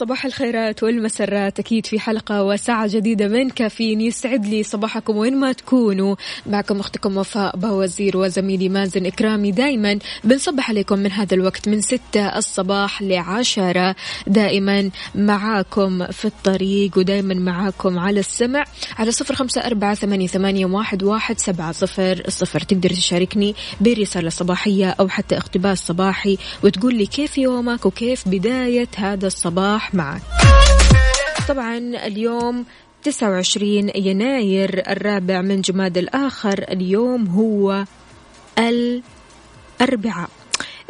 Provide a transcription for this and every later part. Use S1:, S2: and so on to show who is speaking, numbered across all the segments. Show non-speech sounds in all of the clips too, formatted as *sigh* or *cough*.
S1: صباح الخيرات والمسرات. أكيد في حلقة وساعة جديدة من كافيين يسعد لي صباحكم وين ما تكونوا. معكم أختكم وفاء باوزير وزميلي مازن إكرامي. دايما بنصبح عليكم من هذا الوقت من ستة الصباح لعشرة. دائما معاكم في الطريق ودايما معاكم على السمع على صفر خمسة أربعة ثمانية, واحد, واحد سبعة صفر صفر. تقدر تشاركني برسالة صباحية أو حتى اقتباس صباحي وتقول لي كيف يومك وكيف بداية هذا الصباح. معك. طبعا اليوم 29 يناير الرابع من جماد الآخر اليوم هو الأربعاء.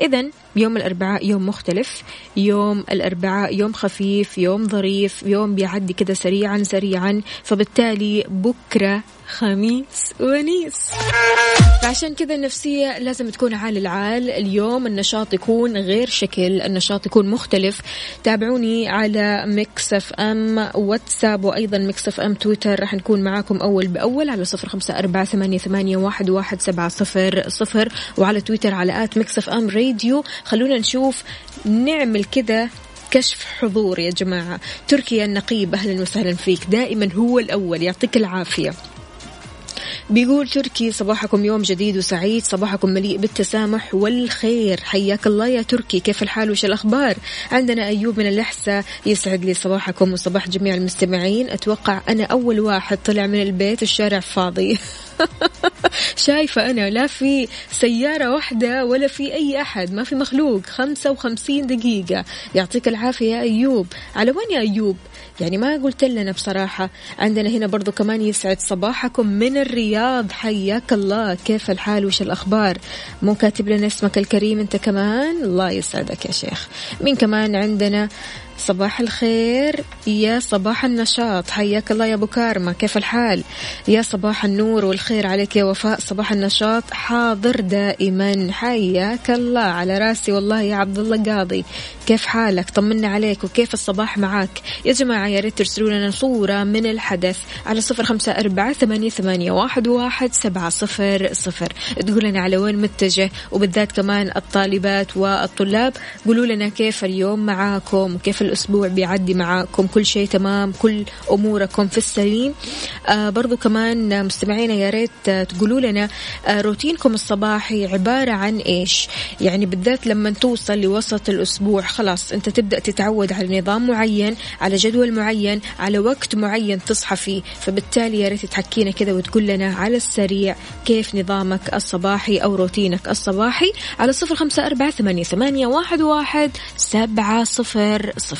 S1: إذا يوم الأربعاء يوم مختلف يوم الأربعاء يوم خفيف يوم ظريف يوم بيعدي كذا سريعا سريعا فبالتالي بكرة خميس ونيس. فعشان كذا النفسية لازم تكون عال العال. اليوم النشاط يكون غير شكل النشاط يكون مختلف. تابعوني على Mix FM واتساب وأيضا Mix FM تويتر. راح نكون معاكم أول بأول على صفر خمسة أربعة ثمانية, ثمانية واحد, واحد سبعة صفر صفر وعلى تويتر على at Mix FM Radio خلونا نشوف نعمل كذا كشف حضور يا جماعة. تركي النقيب أهلا وسهلا فيك. دائما هو الأول. يعطيك العافية. بيقول تركي صباحكم يوم جديد وسعيد صباحكم مليء بالتسامح والخير. حياك الله يا تركي كيف الحال وش الأخبار؟ عندنا أيوب من الأحساء يسعد لي صباحكم وصباح جميع المستمعين. أتوقع أنا أول واحد طلع من البيت الشارع فاضي. *laughs* *laughs* شايفة أنا لا في سيارة واحدة ولا في أي أحد ما في مخلوق. خمسة وخمسين دقيقة. يعطيك العافية يا أيوب. على وين يا أيوب؟ يعني ما قلت لنا بصراحة. عندنا هنا برضو كمان يسعد صباحكم من الرياض. حياك الله. كيف الحال؟ وش الأخبار؟ مو كاتب لنا اسمك الكريم أنت كمان؟ الله يسعدك يا شيخ. مين كمان عندنا صباح الخير. يا صباح النشاط. حياك الله يا أبو كارما كيف الحال؟ يا صباح النور والخير عليك يا وفاء. صباح النشاط. حاضر دائما. حياك الله. على راسي والله يا عبد الله قاضي. كيف حالك؟ طمنا عليك. وكيف الصباح معك يا جماعة يا ريت ترسلوا لنا صورة من الحدث على صفر خمسة أربعة ثمانية, ثمانية واحد, واحد سبعة صفر صفر. تقول لنا على وين متجه. وبالذات كمان الطالبات والطلاب. قولوا لنا كيف اليوم معاكم؟ وكيف الأسبوع بيعدي معاكم. كل شيء تمام كل أموركم في السليم. آه برضو كمان مستمعينا يا ريت تقولوا لنا آه روتينكم الصباحي عبارة عن إيش؟ يعني بالذات لما توصل لوسط الأسبوع خلاص أنت تبدأ تتعود على نظام معين على جدول معين على وقت معين تصحى فيه. فبالتالي يا ريت تحكينا كذا وتقول لنا على السريع كيف نظامك الصباحي أو روتينك الصباحي على صفر خمسة أربعة ثمانية, ثمانية واحد, واحد سبعة صفر صفر.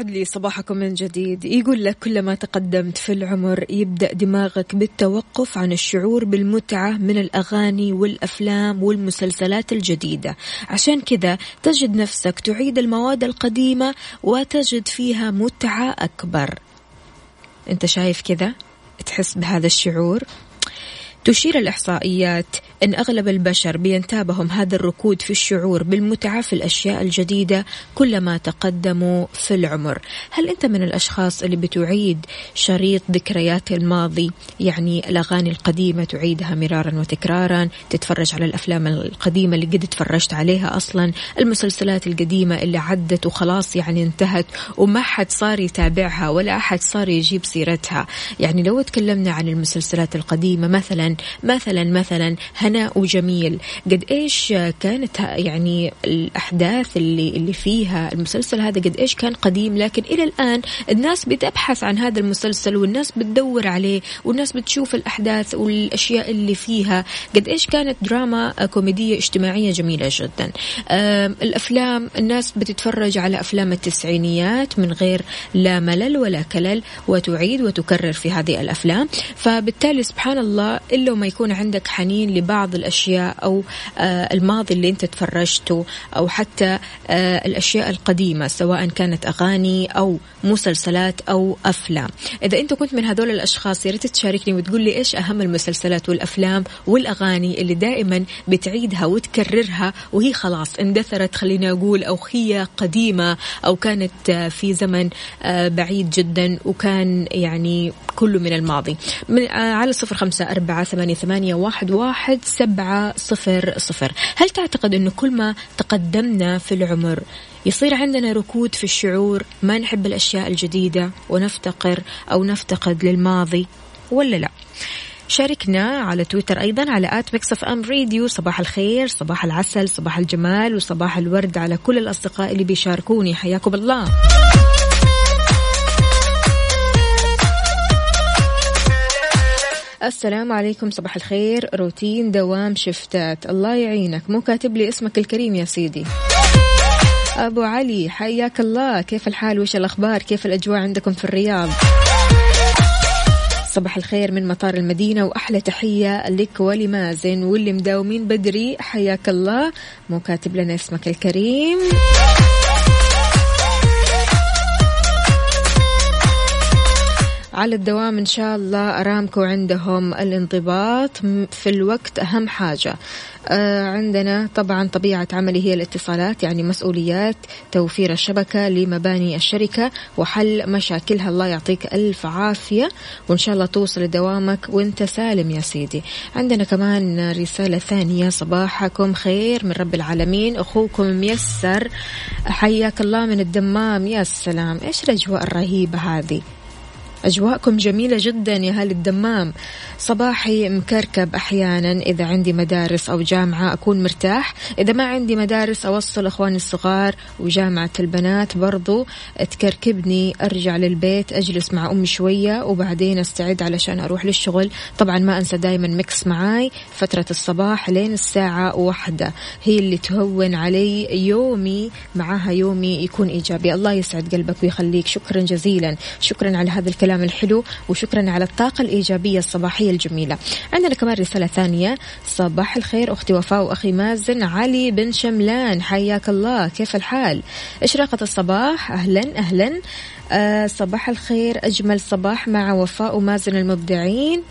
S1: يسعد لي صباحكم من جديد. يقول لك كلما تقدمت في العمر يبدأ دماغك بالتوقف عن الشعور بالمتعة من الأغاني والأفلام والمسلسلات الجديدة. عشان كذا تجد نفسك تعيد المواد القديمة وتجد فيها متعة أكبر. أنت شايف كذا؟ تحس بهذا الشعور؟ تشير الإحصائيات أن أغلب البشر بينتابهم هذا الركود في الشعور بالمتعة في الأشياء الجديدة كلما تقدموا في العمر. هل أنت من الأشخاص اللي بتعيد شريط ذكريات الماضي؟ يعني الأغاني القديمة تعيدها مرارا وتكرارا تتفرج على الأفلام القديمة اللي قد تفرجت عليها أصلا المسلسلات القديمة اللي عدت وخلاص يعني انتهت وما حد صار يتابعها ولا أحد صار يجيب سيرتها. يعني لو تكلمنا عن المسلسلات القديمة مثلا مثلا مثلا هناء وجميل. قد إيش كانت يعني الأحداث اللي اللي فيها المسلسل هذا قد إيش كان قديم. لكن إلى الآن الناس بتبحث عن هذا المسلسل والناس بتدور عليه والناس بتشوف الأحداث والأشياء اللي فيها. قد إيش كانت دراما كوميدية اجتماعية جميلة جدا. الأفلام الناس بتتفرج على أفلام التسعينيات من غير لا ملل ولا كلل وتعيد وتكرر في هذه الأفلام. فبالتالي سبحان الله إلا ما يكون عندك حنين لبعض الأشياء أو آه، الماضي اللي أنت تفرجته أو حتى آه، الأشياء القديمة سواء كانت أغاني أو مسلسلات أو أفلام. إذا أنت كنت من هذول الأشخاص يا ريت تشاركني وتقول لي إيش أهم المسلسلات والأفلام والأغاني اللي دائما بتعيدها وتكررها وهي خلاص اندثرت خلينا أقول أو هي قديمة أو كانت آه، في زمن بعيد جدا وكان يعني كله من الماضي. من على صفر خمسة أربعة ثمانية, ثمانية واحد, واحد سبعة صفر صفر هل تعتقد أنه كل ما تقدمنا في العمر يصير عندنا ركود في الشعور ما نحب الأشياء الجديدة ونفتقر أو نفتقد للماضي ولا لا؟ شاركنا على تويتر أيضا على at Mix FM Radio صباح الخير صباح العسل صباح الجمال وصباح الورد على كل الأصدقاء اللي بيشاركوني. حياكم الله. السلام عليكم صباح الخير. روتين دوام شفتات. الله يعينك. مو كاتب لي اسمك الكريم يا سيدي. أبو علي حياك الله. كيف الحال؟ وش الأخبار؟ كيف الأجواء عندكم في الرياض؟ صباح الخير من مطار المدينة وأحلى تحية لك ولمازن واللي مداومين بدري. حياك الله. مو كاتب لنا اسمك الكريم. على الدوام إن شاء الله أرامكو عندهم الانضباط. في الوقت أهم حاجة. آه عندنا طبعا طبيعة عملي هي الاتصالات يعني مسؤوليات توفير الشبكة لمباني الشركة وحل مشاكلها. الله يعطيك ألف عافية وإن شاء الله توصل لدوامك وأنت سالم يا سيدي. عندنا كمان رسالة ثانية. صباحكم خير من رب العالمين. أخوكم ميسر حياك الله من الدمام. يا سلام إيش الأجواء الرهيبة هذه؟ أجواءكم جميلة جدا يا هال الدمام. صباحي مكركب أحيانا. إذا عندي مدارس أو جامعة أكون مرتاح. إذا ما عندي مدارس أوصل أخواني الصغار وجامعة البنات برضو. تكركبني أرجع للبيت أجلس مع أمي شوية وبعدين أستعد علشان أروح للشغل. طبعا ما أنسى دايما ميكس معاي. فترة الصباح لين الساعة واحدة. هي اللي تهون علي يومي. معاها يومي يكون إيجابي. الله يسعد قلبك ويخليك. شكرا جزيلا. شكرا على هذا الكلام. الكلام الحلو وشكرا على الطاقة الإيجابية الصباحية الجميلة. عندنا كمان رسالة ثانية. صباح الخير أختي وفاء وأخي مازن علي بن شملان. حياك الله كيف الحال؟ إشراقة الصباح أهلا أهلا. آه صباح الخير أجمل صباح مع وفاء ومازن المبدعين.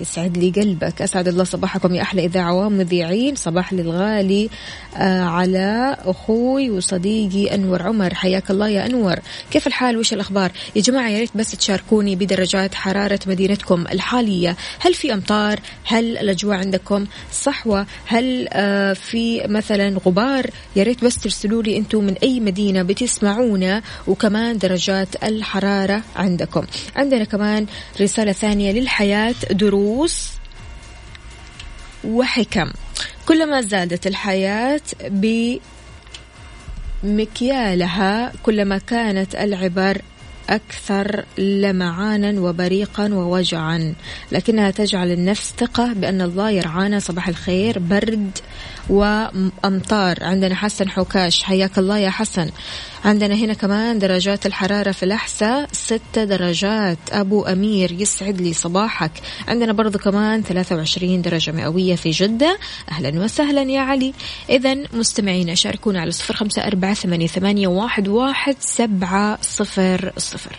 S1: يسعد لي قلبك. أسعد الله صباحكم يا أحلى إذاعة ومذيعين. صباح للغالي آه على أخوي وصديقي أنور عمر. حياك الله يا أنور. كيف الحال؟ وش الأخبار؟ يا جماعة يا ريت بس تشاركوني بدرجات حرارة مدينتكم الحالية. هل في أمطار؟ هل الأجواء عندكم صحوة؟ هل آه في مثلا غبار؟ يا ريت بس ترسلوا لي أنتم من أي مدينة بتسمعونا وكمان درجات الحرارة عندكم. عندنا كمان رسالة ثانية للحياة دروس دروس وحكم. كلما زادت الحياة بمكيالها كلما كانت العبر أكثر لمعانا وبريقا ووجعا. لكنها تجعل النفس ثقة بأن الله يرعانا صباح الخير برد وأمطار. عندنا حسن حوكاش. حياك الله يا حسن. عندنا هنا كمان درجات الحرارة في الأحساء. ستة درجات. أبو أمير يسعد لي صباحك. عندنا برضو كمان 23 درجة مئوية في جدة. أهلا وسهلا يا علي. إذا مستمعينا شاركونا على صفر خمسة أربعة ثمانية واحد واحد سبعة صفر صفر.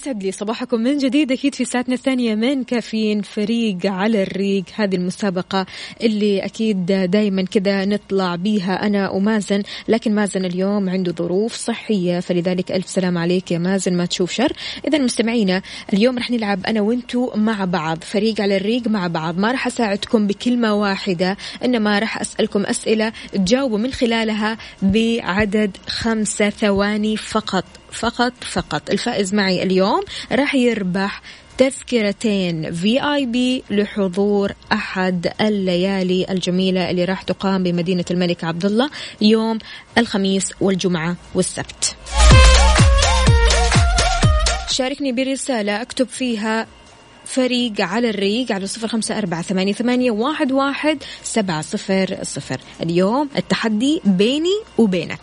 S1: ويسعد لي صباحكم من جديد. أكيد في ساعتنا الثانية من كافيين فريق على الريق. هذه المسابقة اللي أكيد دائما كذا نطلع بيها. أنا ومازن لكن مازن اليوم عنده ظروف صحية فلذلك ألف سلام عليك يا مازن. ما تشوف شر. اذا مستمعينا اليوم رح نلعب أنا وأنتو مع بعض فريق على الريق مع بعض. ما راح أساعدكم بكلمة واحدة إنما راح أسألكم أسئلة تجاوبوا من خلالها بعدد خمسة ثواني فقط. فقط فقط. الفائز معي اليوم راح يربح تذكرتين في اي بي لحضور أحد الليالي الجميلة اللي راح تقام بمدينة الملك عبد الله يوم الخميس والجمعة والسبت. شاركني برسالة أكتب فيها فريق على الريق على صفر خمسة أربعة ثمانية, ثمانية واحد, واحد سبعة صفر صفر. اليوم التحدي بيني وبينك.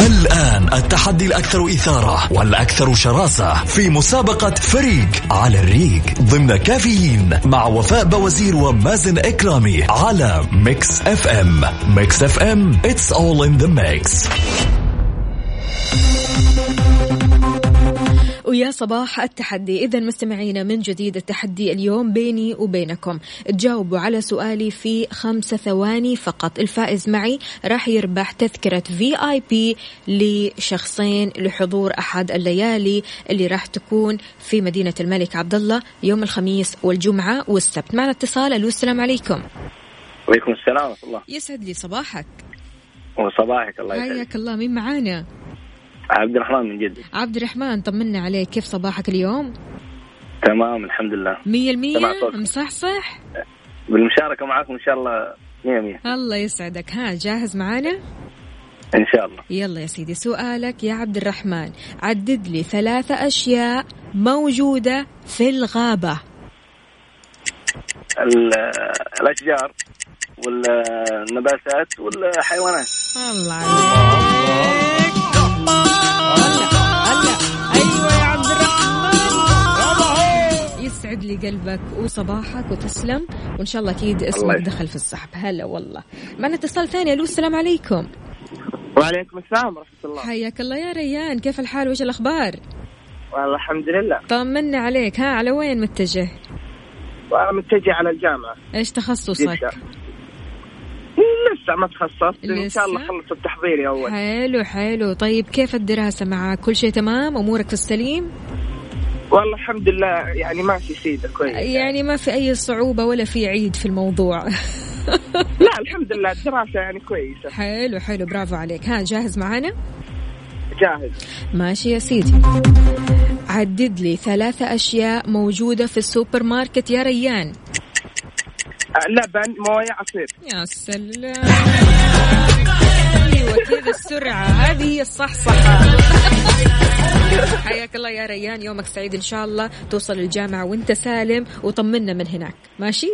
S2: الآن التحدي الأكثر إثارة والأكثر شراسة في مسابقة فريق على الريق ضمن كافيين مع وفاء بوازير ومازن إكرامي على Mix FM. Mix FM it's all in the mix.
S1: ويا صباح التحدي. إذا مستمعينا من جديد التحدي اليوم بيني وبينكم. تجاوبوا على سؤالي في خمسة ثواني فقط. الفائز معي راح يربح تذكرة VIP لشخصين لحضور أحد الليالي اللي راح تكون في مدينة الملك عبد الله يوم الخميس والجمعة والسبت. معنا اتصال ألو السلام عليكم.
S3: وعليكم السلام ورحمة الله.
S1: يسعد لي صباحك.
S3: وصباحك الله يسعدك.
S1: حياك الله. مين معانا؟
S3: عبد الرحمن من جدة.
S1: عبد الرحمن طمنا عليك كيف صباحك اليوم؟
S3: تمام الحمد لله.
S1: مية المية
S3: سمع صوتك.
S1: مصحصح؟
S3: بالمشاركة معكم إن شاء الله مية مية.
S1: الله يسعدك. ها جاهز معانا؟
S3: إن شاء الله.
S1: يلا يا سيدي سؤالك يا عبد الرحمن. عدد لي ثلاثة أشياء موجودة في الغابة.
S3: ال- الأشجار والنباتات والحيوانات.
S1: الله. عليك هلا هلا أيوة يا عبد الرحمن يسعد لي قلبك وصباحك وتسلم. وإن شاء الله أكيد اسمك دخل في السحب هلا والله. معنا اتصال ثاني. ألو السلام عليكم.
S4: وعليكم السلام ورحمة الله.
S1: حياك الله يا ريان. كيف الحال؟ وإيش الأخبار؟
S4: والله الحمد لله.
S1: طمنا عليك. ها على وين متجه؟
S4: وأنا متجه على الجامعة.
S1: إيش تخصصك؟
S4: جدة لسه ما تخصصت
S1: لسه؟
S4: شاء الله خلص التحضيري أول.
S1: حلو حلو. طيب كيف الدراسة معك؟ كل شيء تمام؟ أمورك في السليم؟
S4: والله الحمد لله يعني ماشي سيدة كويس
S1: يعني ما في أي صعوبة ولا في عيد في الموضوع. *laughs*
S4: لا الحمد لله الدراسة يعني كويسة.
S1: حلو حلو. برافو عليك. ها جاهز معنا
S4: جاهز.
S1: ماشي يا سيدي. عدد لي ثلاثة أشياء موجودة في السوبر ماركت يا ريان.
S4: لبن موية عصير.
S1: يا سلام. أيوه كذا السرعة؟ هذه هي الصحصحة. حياك الله يا ريان يومك سعيد إن شاء الله. توصل الجامعة وأنت سالم وطمنا من هناك. ماشي؟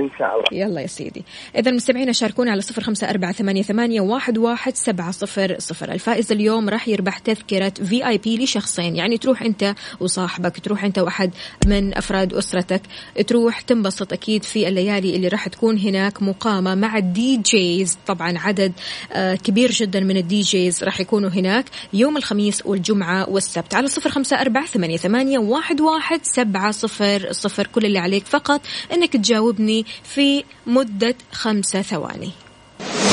S4: إن شاء الله.
S1: يلا يا سيدي. إذا مستمعينا شاركونا على صفر خمسة أربعة ثمانية, ثمانية واحد, واحد سبعة صفر. صفر الفائز اليوم راح يربح تذكرة VIP لشخصين. يعني تروح أنت وصاحبك تروح أنت وأحد من أفراد أسرتك. تروح تنبسط أكيد في الليالي اللي راح تكون هناك مقامة مع ال DJs طبعا عدد آه، كبير جدا من ال DJs راح يكونوا هناك يوم الخميس والجمعة والسبت. على صفر خمسة أربعة ثمانية, ثمانية واحد, واحد سبعة صفر صفر. كل اللي عليك فقط أنك تجاوبني في مدة خمسة ثواني.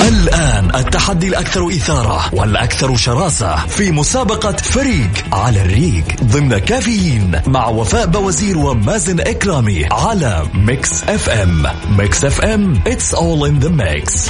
S2: الآن التحدي الأكثر إثارة والأكثر شراسة في مسابقة فريق على الريق ضمن كافيين مع وفاء بوازير ومازن إكرامي على Mix FM. ميكس أف أم it's all in the mix.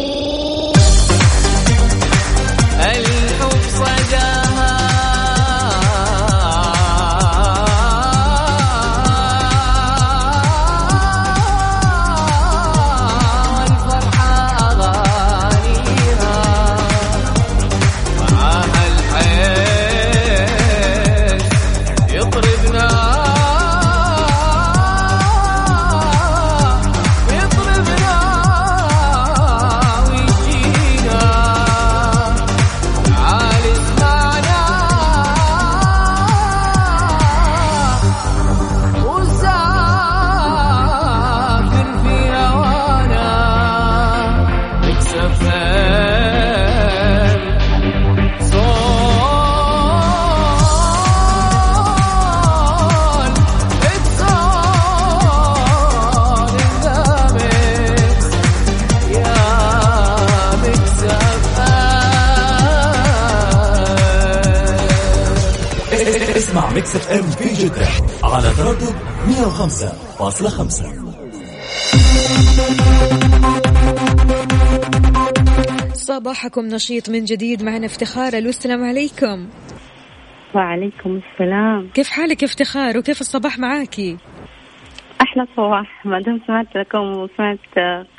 S2: 105.5
S1: صباحكم نشيط من جديد معنا افتخار. ألو السلام عليكم.
S5: وعليكم السلام.
S1: كيف حالك افتخار؟ وكيف الصباح معاكي
S5: أحلى صباح. ما دام سمعت لكم وسمعت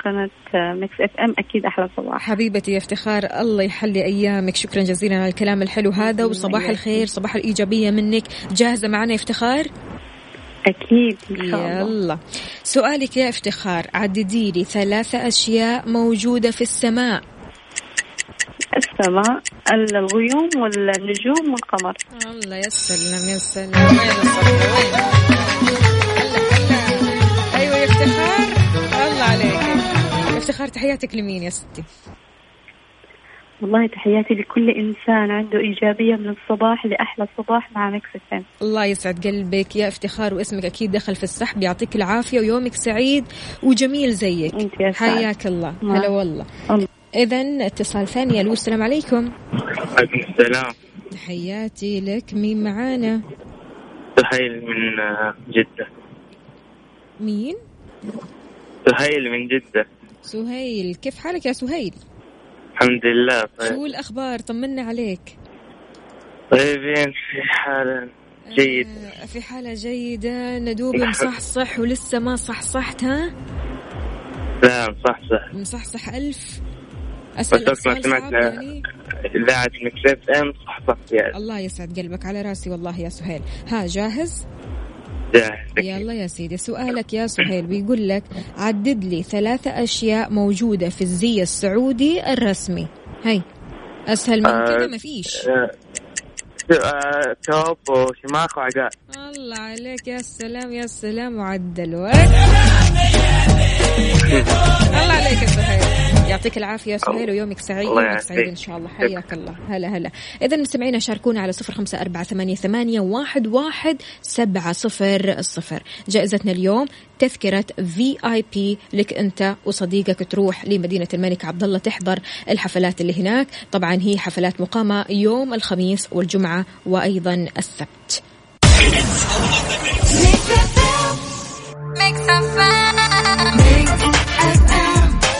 S5: قناة Mix FM أكيد أحلى صباح.
S1: حبيبتي يا افتخار الله يحلي أيامك. شكرا جزيلا على الكلام الحلو هذا وصباح الخير صباح الإيجابية منك. جاهزة معنا يا افتخار؟
S5: أكيد إن شاء الله.
S1: يلا. سؤالك يا افتخار عددي لي ثلاثة أشياء موجودة في السماء.
S5: السماء الغيوم والنجوم والقمر.
S1: الله يا سلام هلا هلا أيوة يا افتخار الله عليك. افتخار تحياتك لمين يا ستي؟
S5: والله تحياتي لكل إنسان عنده إيجابية من الصباح لأحلى صباح مع إم.
S1: الله يسعد قلبك يا افتخار واسمك أكيد دخل في السحب يعطيك العافية ويومك سعيد وجميل زيك.
S5: أنت يا سعد.
S1: حياك الله. هلا والله.
S5: الله.
S1: إذا اتصال ثاني ألو السلام عليكم.
S6: عليكم السلام.
S1: تحياتي لك مين معانا؟
S6: سهيل من آه، جدة.
S1: مين؟
S6: سهيل من جدة.
S1: سهيل كيف حالك يا سهيل؟
S6: الحمد لله. طيب.
S1: شو الأخبار؟ طمنا عليك.
S6: طيبين في حال جيد.
S1: آه، في حالة جيدة. ندوب مصحصح ولسه ما صحصحت ها؟
S6: لا صح صح
S1: مصحصح ألف.
S6: بس
S1: أسألك
S6: وقت ما سمعت
S1: يعني.
S6: إذاعة مكسف إم صح صح يعني
S1: الله يسعد قلبك على راسي والله يا سهيل. ها جاهز؟
S6: جاهز.
S1: يلا يا سيدي سؤالك يا سهيل بيقول لك عدد لي ثلاثة أشياء موجودة في الزي السعودي الرسمي. هاي أسهل من
S6: آه،
S1: كذا مفيش.
S6: آه، آه، توب وشماخ وعقال
S1: الله عليك يا سلام يا سلام وعدل. *laughs* الله عليك يا سهيل. يعطيك العافية يا سهيل ويومك سعيد
S6: الله
S1: يومك. سعيد إن شاء الله. حياك الله. هلا هلا. إذا مستمعينا شاركونا على صفر خمسة أربعة ثمانية, ثمانية واحد, واحد سبعة صفر الصفر جائزتنا اليوم تذكرة في آي بي لك أنت وصديقك تروح لمدينة الملك عبد الله تحضر الحفلات اللي هناك. طبعا هي حفلات مقامة يوم الخميس والجمعة وأيضا السبت.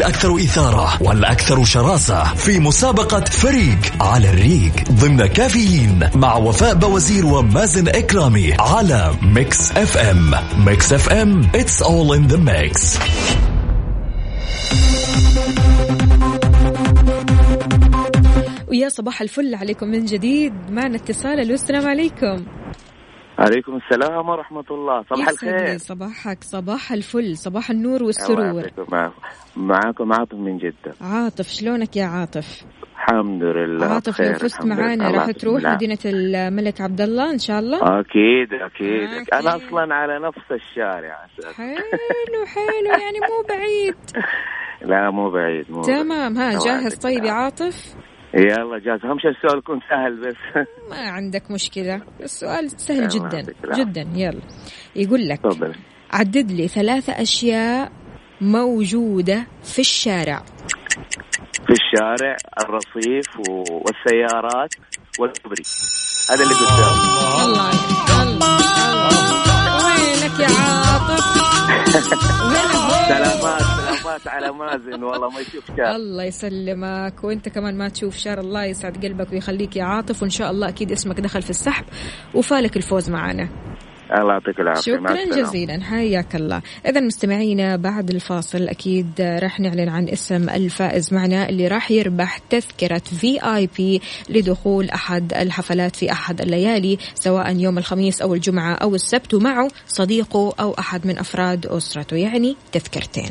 S2: الأكثر إثارة والأكثر شراسة في مسابقة فريق على الريق ضمن كافيين مع وفاء بوازير ومازن إكرامي على Mix FM. Mix FM it's all in the mix.
S1: ويا صباح الفل عليكم من جديد معنا اتصال السلام عليكم.
S6: عليكم السلام ورحمة الله. صباح الخير.
S1: صباحك. صباح الفل. صباح النور والسرور.
S6: معكم عاطف من جدة.
S1: عاطف شلونك يا عاطف؟
S6: الحمد لله
S1: عاطف لو فزت. معانا راح تروح. مدينة الملك عبد الله إن شاء الله؟
S6: أكيد أكيد.
S1: أكيد.
S6: أنا أصلا على نفس الشارع.
S1: حلو حلو. يعني مو بعيد. *laughs*
S6: لا مو بعيد مو
S1: تمام. ها جاهز طيب يا. عاطف؟
S6: يلا جاهز. أهم شيء السؤال يكون سهل بس. *laughs*
S1: ما عندك مشكلة. السؤال سهل جدا. جدا. يلا. يقول لك عدد لي ثلاثة أشياء موجودة في الشارع.
S6: في الشارع الرصيف والسيارات والكبري هذا اللي قدام
S1: الله. الله. الله. وينك يا عاطف؟ *laughs*
S6: سلامات. سلامات على مازن والله ما يشوف شر
S1: الله يسلمك. وانت كمان ما تشوف. شر الله يسعد قلبك ويخليك يا عاطف وإن شاء الله أكيد اسمك دخل في السحب وفالك الفوز معنا.
S6: الله يعطيك العافية.
S1: شكرا. جزيلا. حياك الله. اذا مستمعينا بعد الفاصل أكيد راح نعلن عن اسم الفائز معنا اللي راح يربح تذكرة في اي بي لدخول أحد الحفلات في أحد الليالي سواء يوم الخميس أو الجمعة أو السبت ومعه صديقه أو أحد من أفراد أسرته يعني تذكرتين.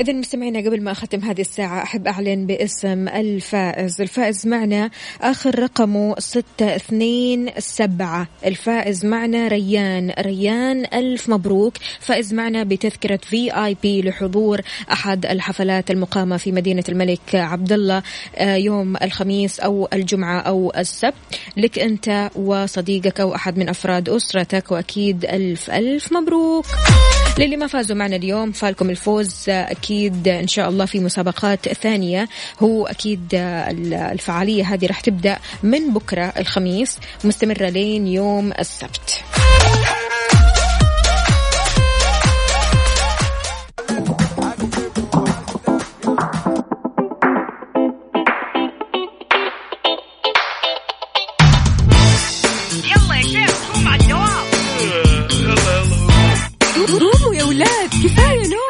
S1: إذا مستمعينا قبل ما أختم هذه الساعة أحب أعلن باسم الفائز. الفائز معنا آخر رقمه ستة اثنين سبعة. الفائز معنا ريان. ريان ألف مبروك. فائز معنا بتذكرة في آي بي لحضور أحد الحفلات المقامة في مدينة الملك عبد الله آه، يوم الخميس أو الجمعة أو السبت. لك أنت وصديقك أو أحد من أفراد أسرتك وأكيد ألف ألف مبروك. للي ما فازوا معنا اليوم فالكم الفوز أكيد إن شاء الله في مسابقات ثانية. هو أكيد الفعالية هذه راح تبدأ من بكرة الخميس مستمرة لين يوم السبت. قوموا يا ولاد كفاية نوم.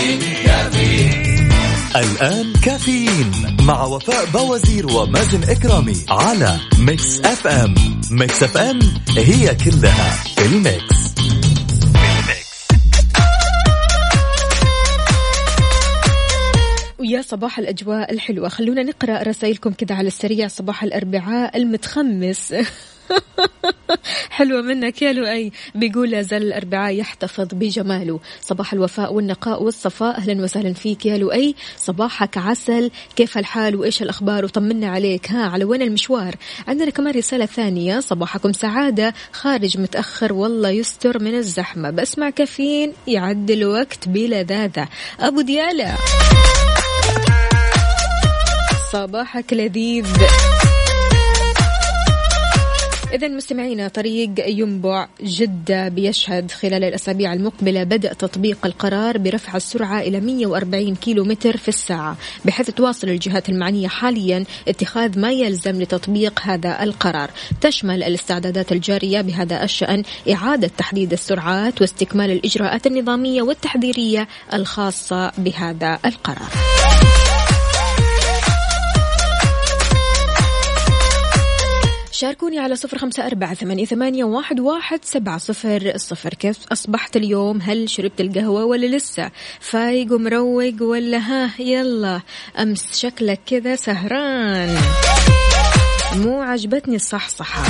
S2: الآن كافيين مع وفاء بوازير ومازن إكرامي على Mix FM. Mix FM it's all in the mix.
S1: ويا صباح الأجواء الحلوة. خلونا نقرأ رسائلكم كذا على السريع. صباح الأربعاء المتخمس. *laughs* *laughs* حلوة منك يا لؤي. بيقول لا زال الأربعاء يحتفظ بجماله. صباح الوفاء والنقاء والصفاء. أهلا وسهلا فيك يا لؤي. صباحك عسل. كيف الحال وإيش الأخبار؟ وطمنا عليك. ها على وين المشوار؟ عندنا كمان رسالة ثانية. صباحكم سعادة. خارج متأخر. والله يستر من الزحمة. بسمع كافيين يعدل وقت بلذاذة أبو ديالة. صباحك لذيذ. إذا مستمعينا طريق ينبع جدة بيشهد خلال الأسابيع المقبلة بدء تطبيق القرار برفع السرعة إلى 140 كيلو متر في الساعة بحيث تواصل الجهات المعنية حاليا اتخاذ ما يلزم لتطبيق هذا القرار. تشمل الاستعدادات الجارية بهذا الشأن إعادة تحديد السرعات واستكمال الإجراءات النظامية والتحذيرية الخاصة بهذا القرار. شاركوني على صفر خمسة أربعة ثمانية, ثمانية واحد, واحد سبعة صفر صفر. كيف أصبحت اليوم؟ هل شربت القهوة ولا لسه؟ فايق ومروق ولا ها؟ يلا أمس شكلك كذا سهران. مو عجبتني الصحصحة.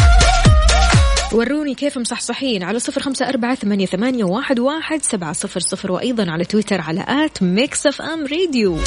S1: وروني كيف مصحصحين؟ على صفر خمسة أربعة ثمانية, ثمانية واحد, واحد سبعة صفر صفر. وأيضا على تويتر على at Mix FM Radio.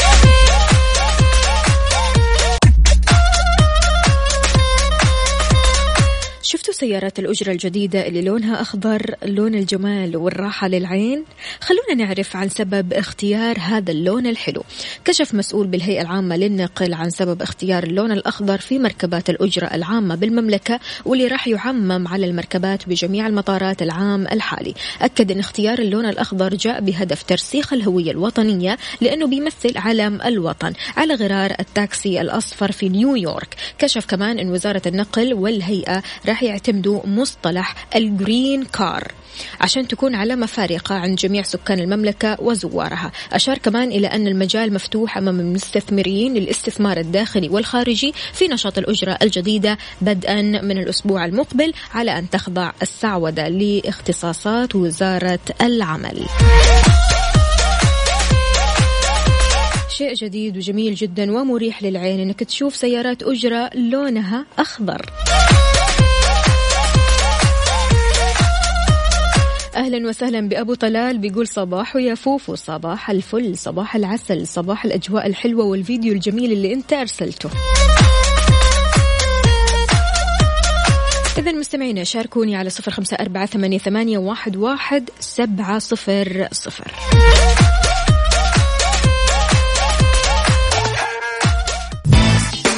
S1: سيارات الأجرة الجديدة اللي لونها أخضر لون الجمال والراحة للعين. خلونا نعرف عن سبب اختيار هذا اللون الحلو. كشف مسؤول بالهيئة العامة للنقل عن سبب اختيار اللون الأخضر في مركبات الأجرة العامة بالمملكة واللي راح يعمم على المركبات بجميع المطارات العام الحالي. أكد أن اختيار اللون الأخضر جاء بهدف ترسيخ الهوية الوطنية لأنه بيمثل علم الوطن. على غرار التاكسي الأصفر في نيويورك. كشف كمان أن وزارة النقل والهيئة راح يعتمدوا مصطلح الجرين كار عشان تكون علامة فارقة عند جميع سكان المملكة وزوارها. أشار كمان إلى أن المجال مفتوح أمام المستثمرين للاستثمار الداخلي والخارجي في نشاط الأجرة الجديدة بدءا من الأسبوع المقبل على أن تخضع السعودة لاختصاصات وزارة العمل. شيء جديد وجميل جدا ومريح للعين إنك تشوف سيارات أجرة لونها أخضر. أهلا وسهلا بأبو طلال بيقول صباحو يا فوفو صباح الفل صباح العسل صباح الأجواء الحلوة والفيديو الجميل اللي أنت أرسلته. إذا مستمعينا شاركوني على صفر خمسة أربعة ثمانية, ثمانية واحد, واحد سبعة صفر صفر.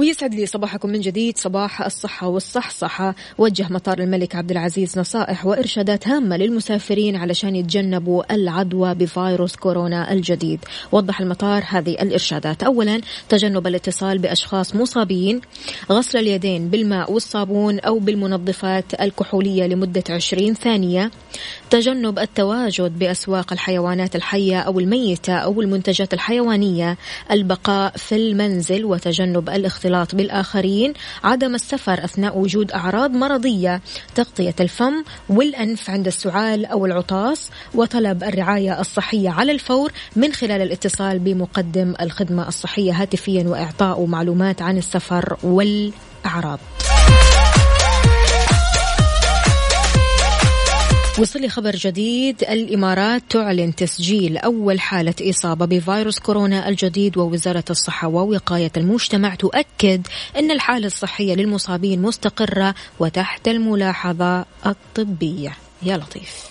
S1: ويسعد لي صباحكم من جديد. صباح الصحة والصحصحة. وجه مطار الملك عبد العزيز نصائح وإرشادات هامة للمسافرين علشان يتجنبوا العدوى بفيروس كورونا الجديد. وضح المطار هذه الإرشادات. أولا تجنب الاتصال بأشخاص مصابين غسل اليدين بالماء والصابون أو بالمنظفات الكحولية لمدة 20 ثانية. تجنب التواجد بأسواق الحيوانات الحية أو الميتة أو المنتجات الحيوانية. البقاء في المنزل وتجنب الاختلاط بالآخرين عدم السفر أثناء وجود أعراض مرضية تغطية الفم والأنف عند السعال أو العطاس وطلب الرعاية الصحية على الفور من خلال الاتصال بمقدم الخدمة الصحية هاتفيا وإعطاء معلومات عن السفر والأعراض. وصل خبر جديد. الإمارات تعلن تسجيل أول حالة إصابة بفيروس كورونا الجديد ووزارة الصحة ووقاية المجتمع تؤكد أن الحالة الصحية للمصابين مستقرة وتحت الملاحظة الطبية. يا لطيف.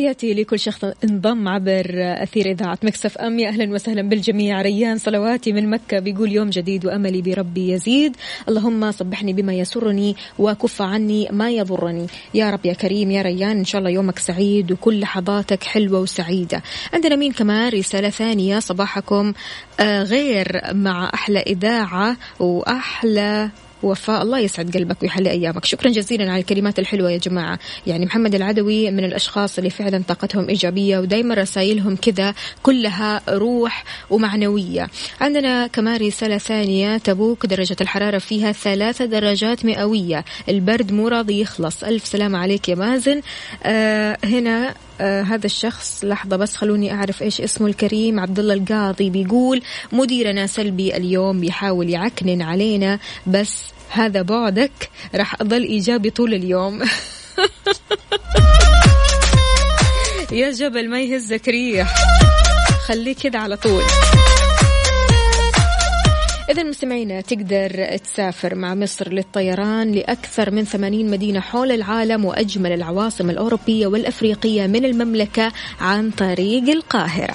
S1: تحياتي لكل شخص انضم عبر أثير إذاعة Mix FM. يا أهلا وسهلا بالجميع. ريان صلواتي من مكة بيقول يوم جديد وأملي بربي يزيد. اللهم صبحني بما يسرني وكف عني ما يضرني. يا رب يا كريم يا ريان إن شاء الله يومك سعيد وكل لحظاتك حلوة وسعيدة. عندنا مين كمان؟ رسالة ثانية. صباحكم آه، غير مع أحلى إذاعة وأحلى وفاء. الله يسعد قلبك ويحلي أيامك. شكرا جزيلا على الكلمات الحلوة يا جماعة. يعني محمد العدوي من الأشخاص اللي فعلا طاقتهم إيجابية ودائما رسائلهم كذا كلها روح ومعنوية. عندنا كمان رسالة ثانية. تبوك درجة الحرارة فيها ثلاثة درجات مئوية. البرد مو راضي يخلص. ألف سلام عليك يا مازن. آه هنا آه هذا الشخص لحظة بس خلوني أعرف إيش اسمه الكريم عبد الله القاضي بيقول مديرنا سلبي اليوم بيحاول يعكنن علينا بس هذا بعدك راح أضل إيجابي طول اليوم. *laughs* يا جبل ما يهزك ريح. خليك كذا على طول. إذا مستمعينا تقدر تسافر مع مصر للطيران لأكثر من 80 مدينة حول العالم وأجمل العواصم الأوروبية والأفريقية من المملكة عن طريق القاهرة.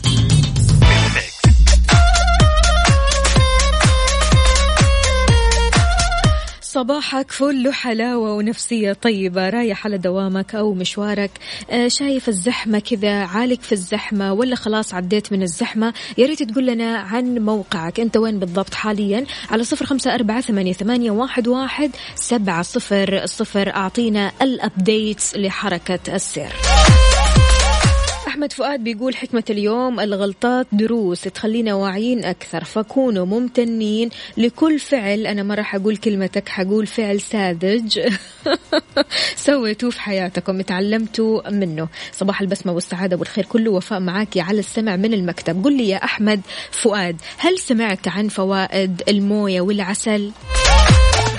S1: صباحك فل حلاوة ونفسية طيبة رايح على دوامك أو مشوارك. آه، شايف الزحمة كذا عالق في الزحمة ولا خلاص عديت من الزحمة؟ يا ريت تقول لنا عن موقعك. أنت وين بالضبط حاليا؟ على صفر خمسة أربعة ثمانية, واحد سبعة صفر صفر. أعطينا ال updates لحركة السير. أحمد فؤاد بيقول حكمة اليوم الغلطات دروس تخلينا واعيين أكثر فكونوا ممتنين لكل فعل. أنا ما راح أقول كلمتك حقول فعل ساذج. *laughs* سويتوه في حياتكم تعلمتوا منه. صباح البسمة والسعادة والخير كله وفاء معاكي على السمع من المكتب. قل لي يا أحمد فؤاد هل سمعت عن فوائد الموية والعسل؟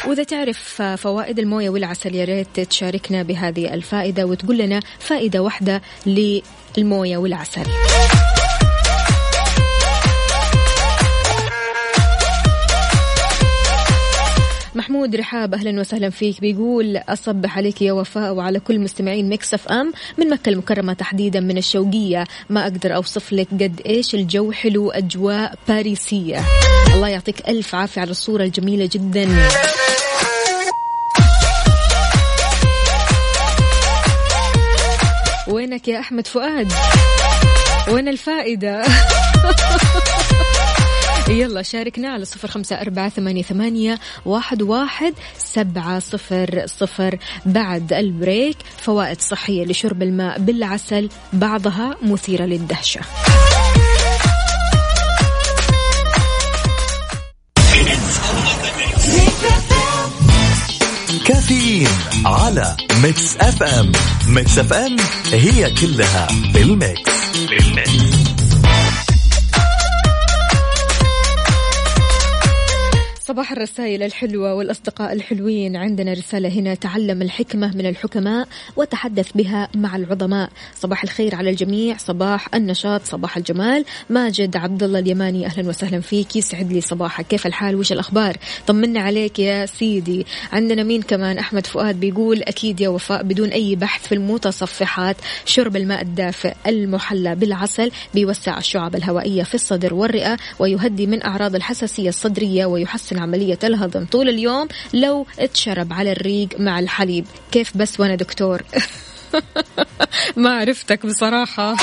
S1: وإذا تعرف فوائد الموية والعسل يا ريت تشاركنا بهذه الفائدة وتقول لنا فائدة واحدة للموية والعسل. محمود رحاب أهلا وسهلا فيك. بيقول أصبح عليك يا وفاء وعلى كل مستمعين Mix FM من مكة المكرمة تحديدا من الشوقية. ما أقدر أوصف لك قد إيش الجو حلو أجواء باريسية. الله يعطيك ألف عافية على الصورة الجميلة جدا. وينك يا أحمد فؤاد؟ وين الفائدة؟ *laughs* يلا شاركنا على صفر خمسة أربعة ثمانية, ثمانية واحد, واحد سبعة صفر صفر. بعد ال break فوائد صحية لشرب الماء بالعسل بعضها مثيرة للدهشة.
S2: كافيين على Mix FM. Mix FM هي كلها بال Mix بال Mix
S1: صباح الرسائل الحلوة والأصدقاء الحلوين. عندنا رسالة هنا تعلم الحكمة من الحكماء وتحدث بها مع العظماء. صباح الخير على الجميع. صباح النشاط صباح الجمال. ماجد عبد الله اليماني أهلا وسهلا فيك. يسعد لي صباحك. كيف الحال؟ وش الأخبار؟ طمنا عليك يا سيدي. عندنا مين كمان؟ أحمد فؤاد بيقول أكيد يا وفاء بدون أي بحث في المتصفحات شرب الماء الدافئ المحلى بالعسل بيوسع الشعب الهوائية في الصدر والرئة ويهدي من أعراض الحساسية الصدرية ويحسن عملية الهضم طول اليوم لو اتشرب على الريق مع الحليب. كيف بس وأنا دكتور؟ *laughs* ما عرفتك بصراحة. *laughs*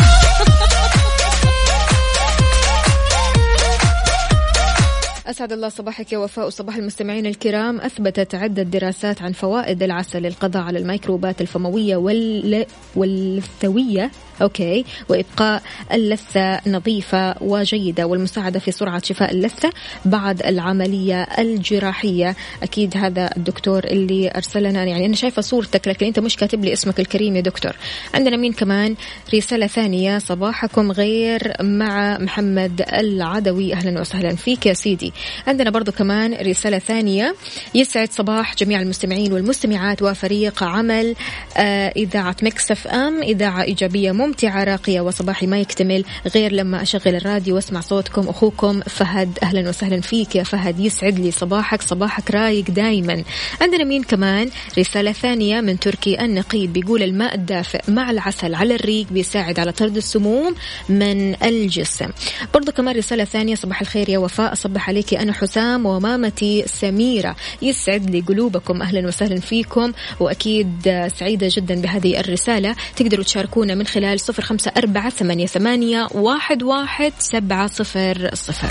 S1: أسعد الله صباحك يا وفاء وصباح المستمعين الكرام. أثبتت عدة دراسات عن فوائد العسل للقضاء على الميكروبات الفموية وال... والثوية أوكي. وإبقاء اللثة نظيفة وجيدة والمساعدة في سرعة شفاء اللثة بعد العملية الجراحية. أكيد هذا الدكتور اللي أرسلنا يعني أنا شايفة صورتك لكن أنت مش كاتب لي اسمك الكريم يا دكتور. عندنا مين كمان؟ رسالة ثانية صباحكم غير مع محمد العدوي. أهلا وسهلا فيك يا سيدي. عندنا برضو كمان رسالة ثانية. يسعد صباح جميع المستمعين والمستمعات وفريق عمل آه إذاعة مكسف أم إذاعة إيجابية ممتعة راقية وصباحي ما يكتمل غير لما أشغل الراديو وأسمع صوتكم أخوكم فهد. أهلا وسهلا فيك يا فهد يسعد لي صباحك صباحك رايق دايما. عندنا مين كمان؟ رسالة ثانية من تركي النقيب بيقول الماء الدافئ مع العسل على الريق بيساعد على طرد السموم من الجسم. برضو كمان رسالة ثانية صباح الخير يا وفاء أصبح عليك أنا حسام ومامتي سميرة. يسعد لي قلوبكم أهلا وسهلا فيكم. وأكيد سعيدة جدا بهذه الرسالة تقدروا تشاركونا من خلال صفر خمسة أربعة ثمانية واحد, واحد سبعة صفر صفر.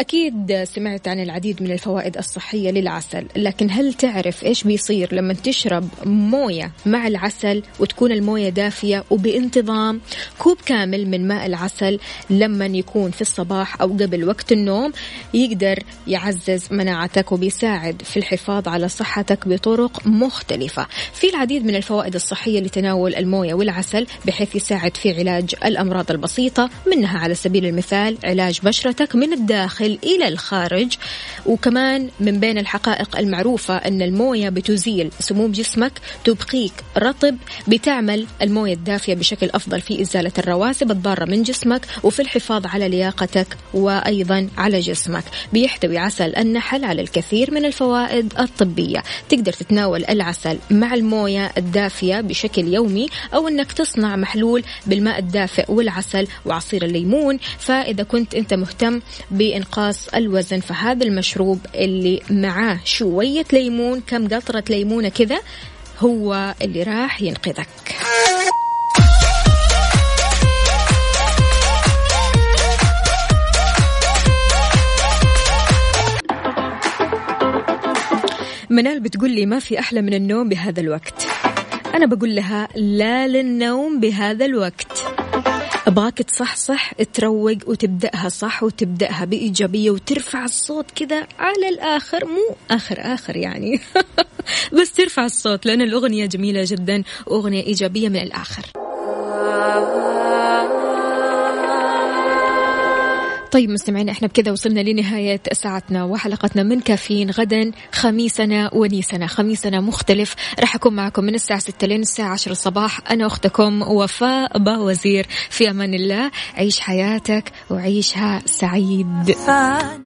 S1: أكيد سمعت عن العديد من الفوائد الصحية للعسل لكن هل تعرف إيش بيصير لما تشرب موية مع العسل وتكون الموية دافية وبانتظام كوب كامل من ماء العسل لما يكون في الصباح أو قبل وقت النوم يقدر يعزز مناعتك وبيساعد في الحفاظ على صحتك بطرق مختلفة. في العديد من الفوائد الصحية لتناول الموية والعسل بحيث يساعد في علاج الأمراض البسيطة منها على سبيل المثال علاج بشرتك من الداخل. إلى الخارج. وكمان من بين الحقائق المعروفة أن الموية بتزيل سموم جسمك تبقيك رطب بتعمل الموية الدافية بشكل أفضل في إزالة الرواسب الضارة من جسمك وفي الحفاظ على لياقتك وأيضا على جسمك. بيحتوي عسل النحل على الكثير من الفوائد الطبية. تقدر تتناول العسل مع الموية الدافية بشكل يومي أو أنك تصنع محلول بالماء الدافئ والعسل وعصير الليمون. فإذا كنت أنت مهتم بإنقاص الوزن فهذا المشروب اللي معاه شوية ليمون كم قطرة ليمونة كذا هو اللي راح ينقذك. منال بتقول لي ما في أحلى من النوم بهذا الوقت. أنا بقول لها لا للنوم بهذا الوقت. أبغاك تصحصح تروق وتبدأها صح وتبدأها بإيجابية وترفع الصوت كذا على الآخر مو آخر آخر يعني. *laughs* بس ترفع الصوت لأن الأغنية جميلة جدا وأغنية إيجابية من الآخر. طيب مستمعين إحنا بكذا وصلنا لنهاية ساعتنا وحلقتنا من كافيين غدا خميسنا ونيسنا. خميسنا مختلف. راح أكون معكم من الساعة 6 لين الساعة 10 الصباح. أنا أختكم وفاء باوزير. في أمان الله عيش حياتك وعيشها سعيد.